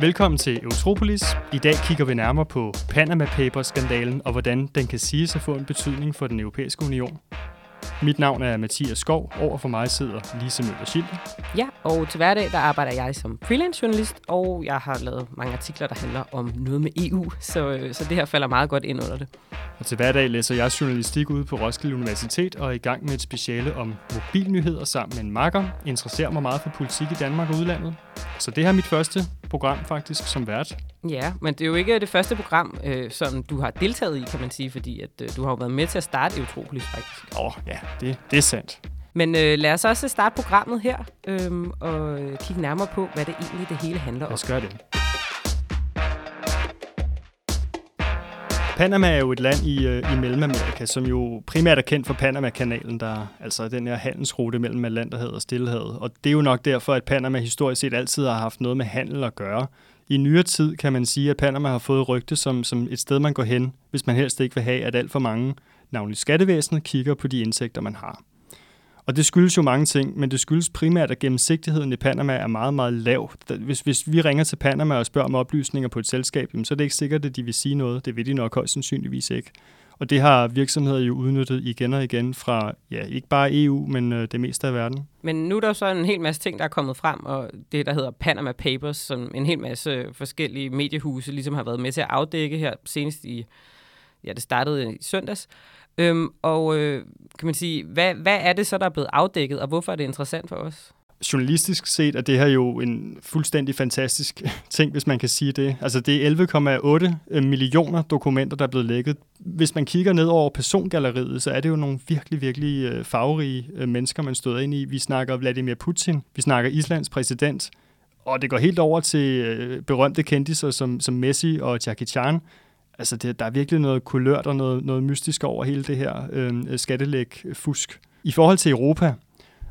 Velkommen til Eutropolis. I dag kigger vi nærmere på Panama Papers-skandalen og hvordan den kan siges at få en betydning for den europæiske union. Mit navn er Mathias Skov. Over for mig sidder Lise møller Schilde. Ja, og til hverdag der arbejder jeg som freelance journalist, og jeg har lavet mange artikler, der handler om noget med EU, så, øh, så det her falder meget godt ind under det. Og til hverdag læser jeg journalistik ude på Roskilde Universitet og er i gang med et speciale om mobilnyheder sammen med en makker. Interesserer mig meget for politik i Danmark og udlandet. Så det her er mit første program faktisk som vært. Ja, men det er jo ikke det første program, øh, som du har deltaget i, kan man sige, fordi at, øh, du har jo været med til at starte Eutropolis faktisk. Åh, oh, ja, det, det er sandt. Men øh, lad os også starte programmet her øh, og kigge nærmere på, hvad det egentlig det hele handler om. Lad os gøre det. Panama er jo et land i, øh, i Mellemamerika, som jo primært er kendt for Panama-kanalen, der altså den her handelsrute mellem Atlanterhavet og Stillehavet. Og det er jo nok derfor, at Panama historisk set altid har haft noget med handel at gøre. I nyere tid kan man sige, at Panama har fået rygte som, som et sted, man går hen, hvis man helst ikke vil have, at alt for mange, navnlig skattevæsenet, kigger på de indtægter, man har. Og det skyldes jo mange ting, men det skyldes primært, at gennemsigtigheden i Panama er meget, meget lav. Hvis, hvis vi ringer til Panama og spørger om oplysninger på et selskab, så er det ikke sikkert, at de vil sige noget. Det vil de nok højst sandsynligvis ikke. Og det har virksomheder jo udnyttet igen og igen fra, ja, ikke bare EU, men øh, det meste af verden. Men nu er der så en hel masse ting, der er kommet frem, og det, der hedder Panama Papers, som en hel masse forskellige mediehuse ligesom har været med til at afdække her senest i, ja, det startede i søndags. Øhm, og øh, kan man sige, hvad, hvad er det så, der er blevet afdækket, og hvorfor er det interessant for os? Journalistisk set er det her jo en fuldstændig fantastisk ting, hvis man kan sige det. Altså det er 11,8 øh, millioner dokumenter, der er blevet lækket. Hvis man kigger ned over persongalleriet, så er det jo nogle virkelig, virkelig øh, farverige øh, mennesker, man støder ind i. Vi snakker Vladimir Putin, vi snakker Islands præsident, og det går helt over til berømte kendiser som, som Messi og Jackie Chan. Altså det, der er virkelig noget kulørt og noget, noget mystisk over hele det her øh, skattelæg-fusk. I forhold til Europa,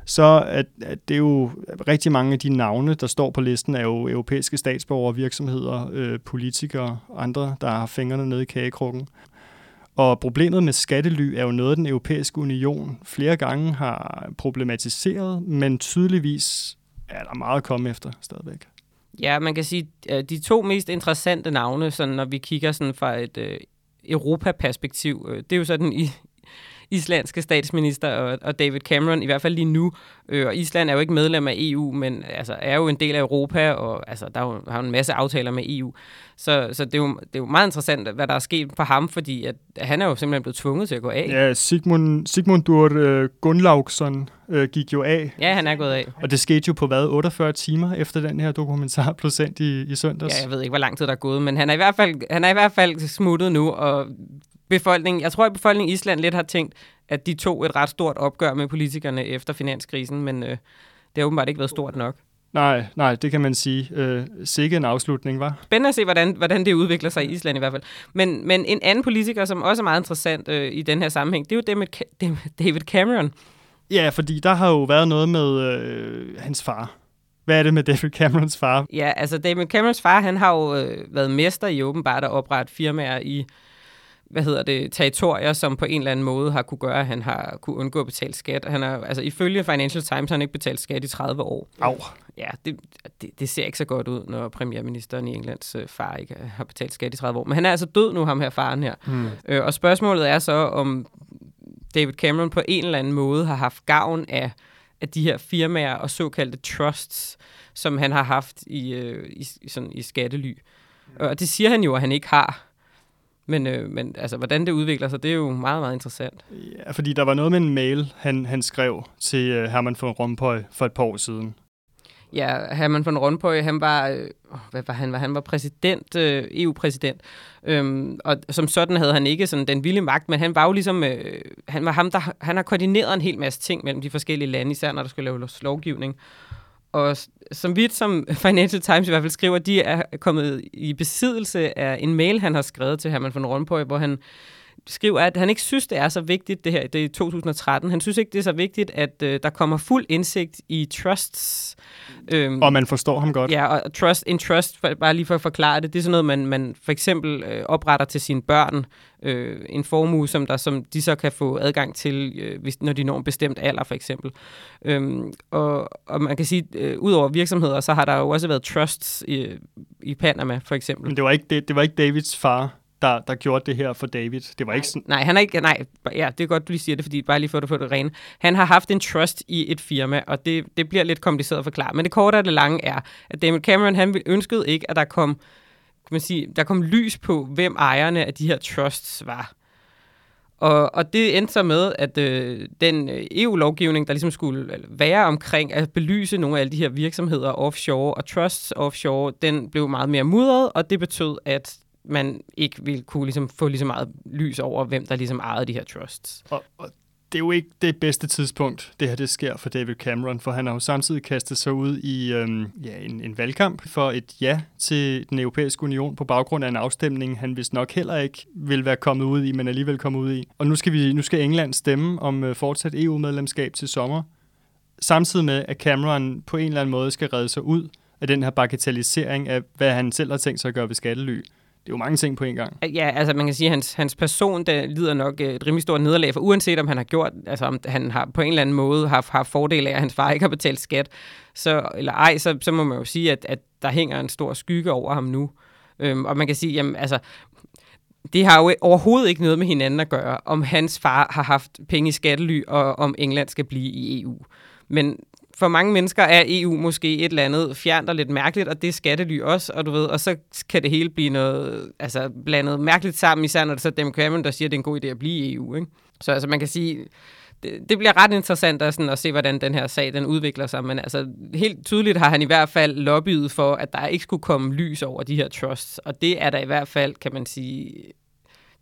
så at, at det er jo rigtig mange af de navne, der står på listen, er jo europæiske statsborgere, virksomheder, øh, politikere og andre, der har fingrene nede i kagekrukken. Og problemet med skattely er jo noget, den europæiske union flere gange har problematiseret, men tydeligvis er der meget at komme efter stadigvæk. Ja, man kan sige, at de to mest interessante navne, sådan, når vi kigger sådan fra et øh, Europaperspektiv, øh, det er jo sådan i, islandske statsminister og, og David Cameron, i hvert fald lige nu. Øh, og Island er jo ikke medlem af EU, men altså, er jo en del af Europa, og altså, der er jo, har jo en masse aftaler med EU. Så, så det, er jo, det er jo meget interessant, hvad der er sket for ham, fordi at, han er jo simpelthen blevet tvunget til at gå af. Ja, Sigmund, Sigmundur uh, Gunnlaugsson uh, gik jo af. Ja, han er gået af. Og det skete jo på hvad, 48 timer efter den her dokumentar blev sendt i, i søndags? Ja, jeg ved ikke, hvor lang tid der er gået, men han er i hvert fald, han er i hvert fald smuttet nu, og befolkningen, jeg tror, at befolkningen i Island lidt har tænkt, at de tog et ret stort opgør med politikerne efter finanskrisen, men øh, det har åbenbart ikke været stort nok. Nej, nej, det kan man sige. Øh, sikke en afslutning, var. Spændende at se, hvordan, hvordan det udvikler sig i Island i hvert fald. Men, men en anden politiker, som også er meget interessant øh, i den her sammenhæng, det er jo David, David Cameron. Ja, fordi der har jo været noget med øh, hans far. Hvad er det med David Camerons far? Ja, altså David Camerons far, han har jo øh, været mester i åbenbart at oprette firmaer i hvad hedder det, territorier, som på en eller anden måde har kunne gøre, at han har kunne undgå at betale skat. Han har, altså ifølge Financial Times har han ikke betalt skat i 30 år. Au. Ja, det, det, det ser ikke så godt ud, når premierministeren i Englands øh, far ikke har betalt skat i 30 år. Men han er altså død nu, ham her faren her. Hmm. Øh, og spørgsmålet er så, om David Cameron på en eller anden måde har haft gavn af, af de her firmaer og såkaldte trusts, som han har haft i, øh, i, sådan, i skattely. Og det siger han jo, at han ikke har. Men, øh, men altså, hvordan det udvikler sig, det er jo meget, meget interessant. Ja, fordi der var noget med en mail, han, han skrev til øh, Herman von Rompuy for et par år siden. Ja, Herman von Rompuy, han var, øh, hvad var han? Var, han var præsident, øh, EU-præsident, øhm, og som sådan havde han ikke sådan den vilde magt, men han var jo ligesom, øh, han var ham, der han har koordineret en hel masse ting mellem de forskellige lande, især når der skulle laves lovgivning. Og som vidt som Financial Times i hvert fald skriver, de er kommet i besiddelse af en mail, han har skrevet til Herman von Rompuy, hvor han skriver, at han ikke synes, det er så vigtigt, det her, det er 2013. Han synes ikke, det er så vigtigt, at øh, der kommer fuld indsigt i trusts. Øhm, og man forstår ham godt. Ja, og trust in trust, for, bare lige for at forklare det, det er sådan noget, man, man for eksempel øh, opretter til sine børn. Øh, en formue, som, der, som de så kan få adgang til, øh, hvis, når de når en bestemt alder, for eksempel. Øhm, og, og man kan sige, øh, ud over virksomheder, så har der jo også været trusts i, i Panama, for eksempel. Men det var ikke, det, det var ikke Davids far, der, der gjorde det her for David. Det var nej, ikke sådan... Nej, han er ikke... Nej, ja, det er godt, du lige siger det, fordi bare lige for at få det rene. Han har haft en trust i et firma, og det, det bliver lidt kompliceret at forklare. Men det korte og det lange er, at David Cameron, han ønskede ikke, at der kom, kan man sige, der kom lys på, hvem ejerne af de her trusts var. Og, og det endte så med, at øh, den øh, EU-lovgivning, der ligesom skulle være omkring at belyse nogle af alle de her virksomheder offshore og trusts offshore, den blev meget mere mudret, og det betød, at man ikke ville kunne ligesom få lige så meget lys over, hvem der ligesom ejede de her trusts. Og, og det er jo ikke det bedste tidspunkt, det her det sker for David Cameron, for han har jo samtidig kastet sig ud i øhm, ja, en, en valgkamp for et ja til den europæiske union på baggrund af en afstemning, han vist nok heller ikke vil være kommet ud i, men alligevel kommet ud i. Og nu skal, vi, nu skal England stemme om øh, fortsat EU-medlemskab til sommer, samtidig med, at Cameron på en eller anden måde skal redde sig ud af den her bagatellisering af, hvad han selv har tænkt sig at gøre ved skattely det er jo mange ting på en gang. Ja, altså man kan sige, at hans, hans person der lider nok et rimelig stort nederlag, for uanset om han har gjort, altså om han har på en eller anden måde haft, haft fordel af, at hans far ikke har betalt skat, så, eller ej, så, så må man jo sige, at, at der hænger en stor skygge over ham nu. Øhm, og man kan sige, jamen altså, det har jo overhovedet ikke noget med hinanden at gøre, om hans far har haft penge i skattely, og om England skal blive i EU. Men for mange mennesker er EU måske et eller andet fjernt og lidt mærkeligt, og det er skattely også, og du ved, og så kan det hele blive noget, altså blandet mærkeligt sammen, især når det så er Dem Cameron, der siger, at det er en god idé at blive i EU, ikke? Så altså man kan sige, det, det bliver ret interessant at, sådan, at se, hvordan den her sag den udvikler sig, men altså helt tydeligt har han i hvert fald lobbyet for, at der ikke skulle komme lys over de her trusts, og det er der i hvert fald, kan man sige,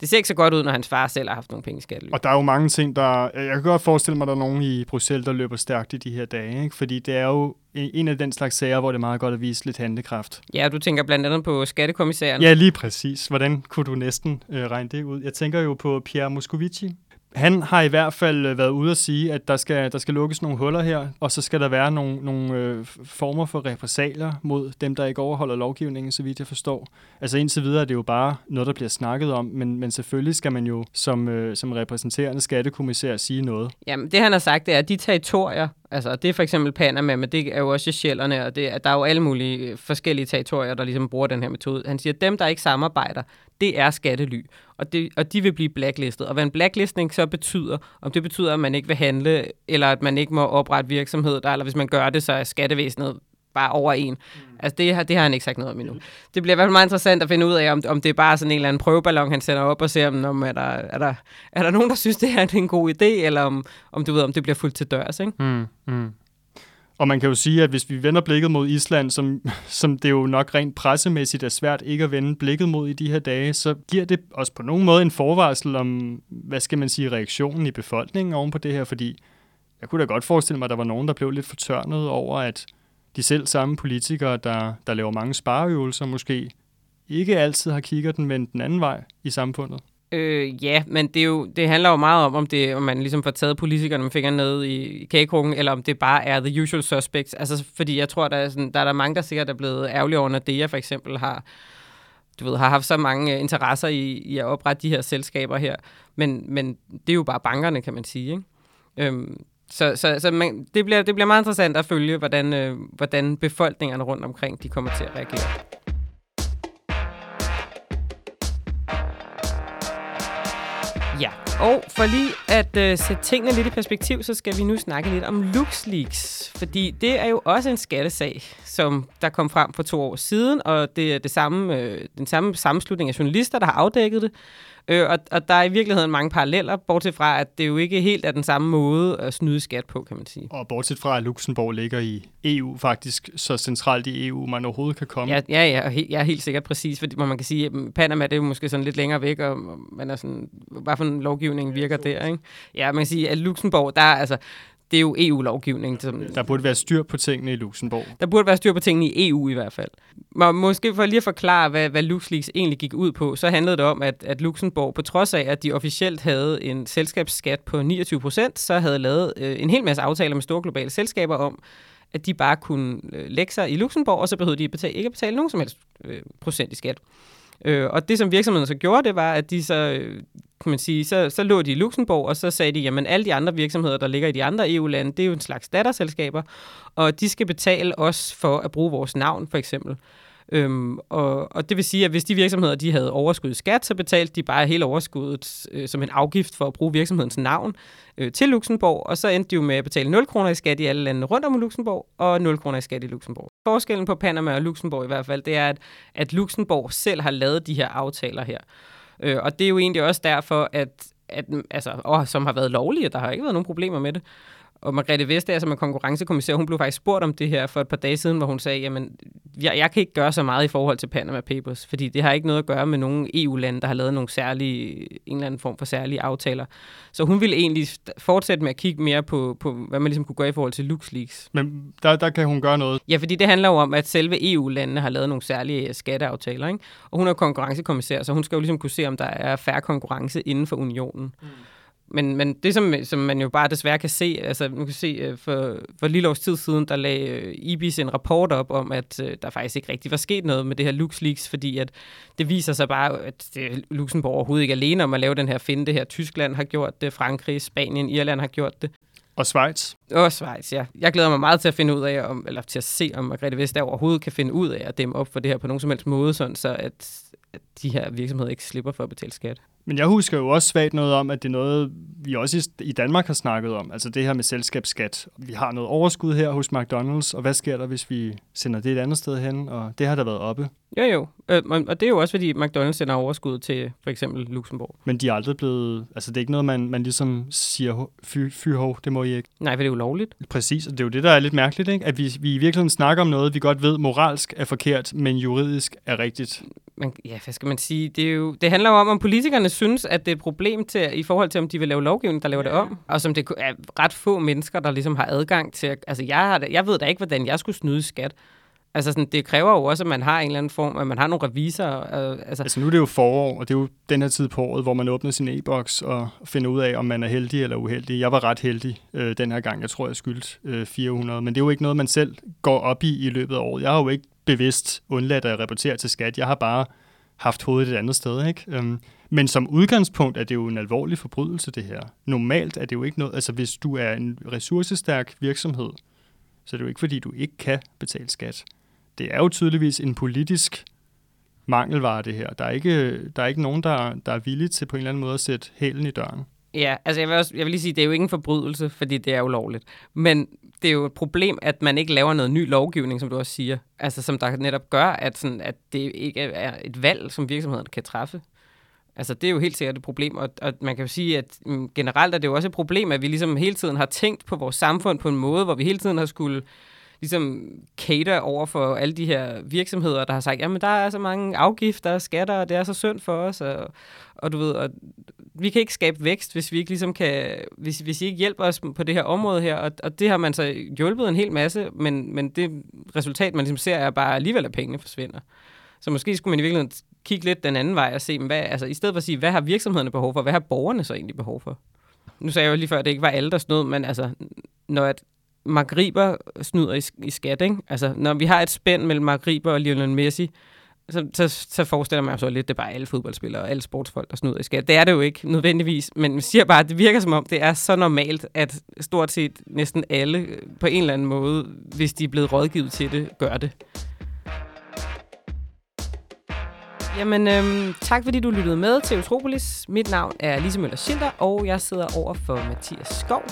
det ser ikke så godt ud, når hans far selv har haft nogle penge i skattely. Og der er jo mange ting, der... Jeg kan godt forestille mig, at der er nogen i Bruxelles, der løber stærkt i de her dage. Ikke? Fordi det er jo en af den slags sager, hvor det er meget godt at vise lidt handlekraft. Ja, du tænker blandt andet på skattekommissæren. Ja, lige præcis. Hvordan kunne du næsten øh, regne det ud? Jeg tænker jo på Pierre Moscovici, han har i hvert fald øh, været ude at sige, at der skal, der skal lukkes nogle huller her, og så skal der være nogle, nogle øh, former for repressalier mod dem, der ikke overholder lovgivningen, så vidt jeg forstår. Altså indtil videre er det jo bare noget, der bliver snakket om, men, men selvfølgelig skal man jo som, øh, som repræsenterende skattekommissær sige noget. Jamen, det han har sagt, det er, at de territorier, Altså, det er for eksempel Panama, men det er jo også Sjællerne, og det, der er jo alle mulige øh, forskellige territorier, der ligesom bruger den her metode. Han siger, at dem, der ikke samarbejder, det er skattely, og, det, og de vil blive blacklistet. Og hvad en blacklistning så betyder, om det betyder, at man ikke vil handle, eller at man ikke må oprette virksomhed, der, eller hvis man gør det, så er skattevæsenet bare over en. Mm. Altså, det, har, det har han ikke sagt noget om endnu. Det bliver i hvert fald meget interessant at finde ud af, om, om det er bare sådan en eller anden prøveballon, han sender op og ser, om, om er, der, er, der, er der nogen, der synes, det her er en god idé, eller om, om, du ved, om det bliver fuldt til dørs. Ikke? Mm, mm. Og man kan jo sige, at hvis vi vender blikket mod Island, som, som det jo nok rent pressemæssigt er svært ikke at vende blikket mod i de her dage, så giver det os på nogen måde en forvarsel om, hvad skal man sige, reaktionen i befolkningen oven på det her, fordi jeg kunne da godt forestille mig, at der var nogen, der blev lidt fortørnet over, at de selv samme politikere, der, der laver mange spareøvelser, måske ikke altid har kigget den vendt den anden vej i samfundet. Øh, ja, men det, er jo, det handler jo meget om, om, det, om man ligesom får taget politikerne med fingrene ned i, i eller om det bare er the usual suspects. Altså, fordi jeg tror, der er, sådan, der er der mange, der sikkert er blevet ærgerlige over, når DEA for eksempel har, du ved, har haft så mange øh, interesser i, i at oprette de her selskaber her. Men, men det er jo bare bankerne, kan man sige. Ikke? Øhm, så, så, så man, det, bliver, det bliver meget interessant at følge, hvordan, øh, hvordan befolkningerne rundt omkring de kommer til at reagere. Ja, og for lige at øh, sætte tingene lidt i perspektiv, så skal vi nu snakke lidt om LuxLeaks. Fordi det er jo også en skattesag, som der kom frem for to år siden, og det er det samme, øh, den samme sammenslutning af journalister, der har afdækket det. Øh, og, og der er i virkeligheden mange paralleller, bortset fra, at det jo ikke helt er den samme måde at snyde skat på, kan man sige. Og bortset fra, at Luxembourg ligger i EU faktisk så centralt i EU, man overhovedet kan komme. Ja, ja, ja jeg er helt sikkert præcis, fordi man kan sige, at Panama det er jo måske sådan lidt længere væk, og man er sådan, hvad for en lovgivning virker der, ikke? Ja, man kan sige, at Luxembourg, der er altså, det er jo EU-lovgivning. Som, der burde være styr på tingene i Luxembourg. Der burde være styr på tingene i EU i hvert fald. Men måske for lige at forklare, hvad, hvad LuxLeaks egentlig gik ud på, så handlede det om, at, at Luxembourg, på trods af, at de officielt havde en selskabsskat på 29 procent, så havde lavet øh, en hel masse aftaler med store globale selskaber om, at de bare kunne øh, lægge sig i Luxembourg, og så behøvede de betale, ikke at betale nogen som helst øh, procent i skat. Øh, og det, som virksomheden så gjorde, det var, at de så, øh, kan man sige, så, så lå de i Luxembourg, og så sagde de, jamen alle de andre virksomheder, der ligger i de andre EU-lande, det er jo en slags datterselskaber, og de skal betale os for at bruge vores navn, for eksempel. Øhm, og, og det vil sige, at hvis de virksomheder de havde overskud i skat, så betalte de bare hele overskuddet øh, som en afgift for at bruge virksomhedens navn øh, til Luxembourg, og så endte de jo med at betale 0 kroner i skat i alle landene rundt om Luxembourg, og 0 kroner i skat i Luxembourg. Forskellen på Panama og Luxembourg i hvert fald, det er, at, at Luxembourg selv har lavet de her aftaler her. Øh, og det er jo egentlig også derfor, at, at altså, åh, som har været lovlige, der har ikke været nogen problemer med det. Og Margrethe Vestager, som er konkurrencekommissær, hun blev faktisk spurgt om det her for et par dage siden, hvor hun sagde, jamen, jeg, jeg kan ikke gøre så meget i forhold til Panama Papers, fordi det har ikke noget at gøre med nogen EU-lande, der har lavet nogle særlige, en eller anden form for særlige aftaler. Så hun ville egentlig fortsætte med at kigge mere på, på hvad man ligesom kunne gøre i forhold til LuxLeaks. Men der, der kan hun gøre noget? Ja, fordi det handler jo om, at selve EU-landene har lavet nogle særlige skatteaftaler, ikke? og hun er konkurrencekommissær, så hun skal jo ligesom kunne se, om der er færre konkurrence inden for unionen. Mm. Men, men det, som, som man jo bare desværre kan se, altså nu kan se, øh, for, for lige års tid siden, der lagde øh, IBIS en rapport op om, at uh, der faktisk ikke rigtig var sket noget med det her LuxLeaks, fordi at det viser sig bare, at det, Luxembourg overhovedet ikke er alene om at lave den her finde det her. Tyskland har gjort det, Frankrig, Spanien, Irland har gjort det. Og Schweiz. Og Schweiz, ja. Jeg glæder mig meget til at finde ud af, om, eller til at se, om Margrethe Vestager overhovedet kan finde ud af at dæmme op for det her på nogen som helst måde, sådan så at, at de her virksomheder ikke slipper for at betale skat. Men jeg husker jo også svagt noget om, at det er noget, vi også i Danmark har snakket om. Altså det her med selskabsskat. Vi har noget overskud her hos McDonald's, og hvad sker der, hvis vi sender det et andet sted hen? Og det har der været oppe. Jo, jo. Øh, og det er jo også, fordi McDonald's sender overskud til for eksempel Luxembourg. Men de er aldrig blevet... Altså, det er ikke noget, man, man ligesom siger, fy, fy hov, det må I ikke. Nej, for det er ulovligt. Præcis, og det er jo det, der er lidt mærkeligt, ikke? At vi, vi i virkeligheden snakker om noget, vi godt ved moralsk er forkert, men juridisk er rigtigt. Man, ja, hvad skal man sige? Det, er jo, det handler jo om, om politikerne synes, at det er et problem til, i forhold til, om de vil lave lovgivning, der laver ja. det om. Og som det er ret få mennesker, der ligesom har adgang til... Altså, jeg, har, jeg ved da ikke, hvordan jeg skulle snyde skat. Altså, sådan, det kræver jo også, at man har en eller anden form, at man har nogle revisorer. Øh, altså. altså, nu er det jo forår, og det er jo den her tid på året, hvor man åbner sin e-boks og finder ud af, om man er heldig eller uheldig. Jeg var ret heldig øh, den her gang. Jeg tror, jeg skyldte øh, 400. Men det er jo ikke noget, man selv går op i i løbet af året. Jeg har jo ikke bevidst undladt at rapportere til skat. Jeg har bare haft hovedet et andet sted. Ikke? Øhm, men som udgangspunkt er det jo en alvorlig forbrydelse, det her. Normalt er det jo ikke noget... Altså, hvis du er en ressourcestærk virksomhed, så er det jo ikke, fordi du ikke kan betale skat det er jo tydeligvis en politisk mangelvare, det her. Der er ikke, der er ikke nogen, der, der er villige til på en eller anden måde at sætte hælen i døren. Ja, altså jeg vil, også, jeg vil lige sige, det er jo ikke en forbrydelse, fordi det er ulovligt. Men det er jo et problem, at man ikke laver noget ny lovgivning, som du også siger. Altså som der netop gør, at, sådan, at det ikke er et valg, som virksomheden kan træffe. Altså det er jo helt sikkert et problem, og, og man kan jo sige, at mm, generelt er det jo også et problem, at vi ligesom hele tiden har tænkt på vores samfund på en måde, hvor vi hele tiden har skulle ligesom cater over for alle de her virksomheder, der har sagt, jamen der er så mange afgifter og skatter, og det er så synd for os, og, og du ved, og vi kan ikke skabe vækst, hvis vi ikke ligesom kan, hvis, hvis I ikke hjælper os på det her område her, og, og det har man så hjulpet en hel masse, men, men det resultat, man ligesom ser, er bare alligevel, at pengene forsvinder. Så måske skulle man i virkeligheden kigge lidt den anden vej og se, hvad, altså i stedet for at sige, hvad har virksomhederne behov for, hvad har borgerne så egentlig behov for? Nu sagde jeg jo lige før, at det ikke var alle, der snød, men altså, når at Magriber snyder i, i skat, ikke? Altså, når vi har et spænd mellem Magriber og Lionel Messi, så, så, så forestiller man sig lidt, lidt, det er bare alle fodboldspillere og alle sportsfolk, der snyder i skat. Det er det jo ikke nødvendigvis, men man siger bare, at det virker som om, det er så normalt, at stort set næsten alle øh, på en eller anden måde, hvis de er blevet rådgivet til det, gør det. Jamen, øhm, tak fordi du lyttede med til Utropolis. Mit navn er Lise Møller Schilder, og jeg sidder over for Mathias Skov,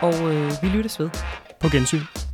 og øh, vi lyttes ved. På gensyn.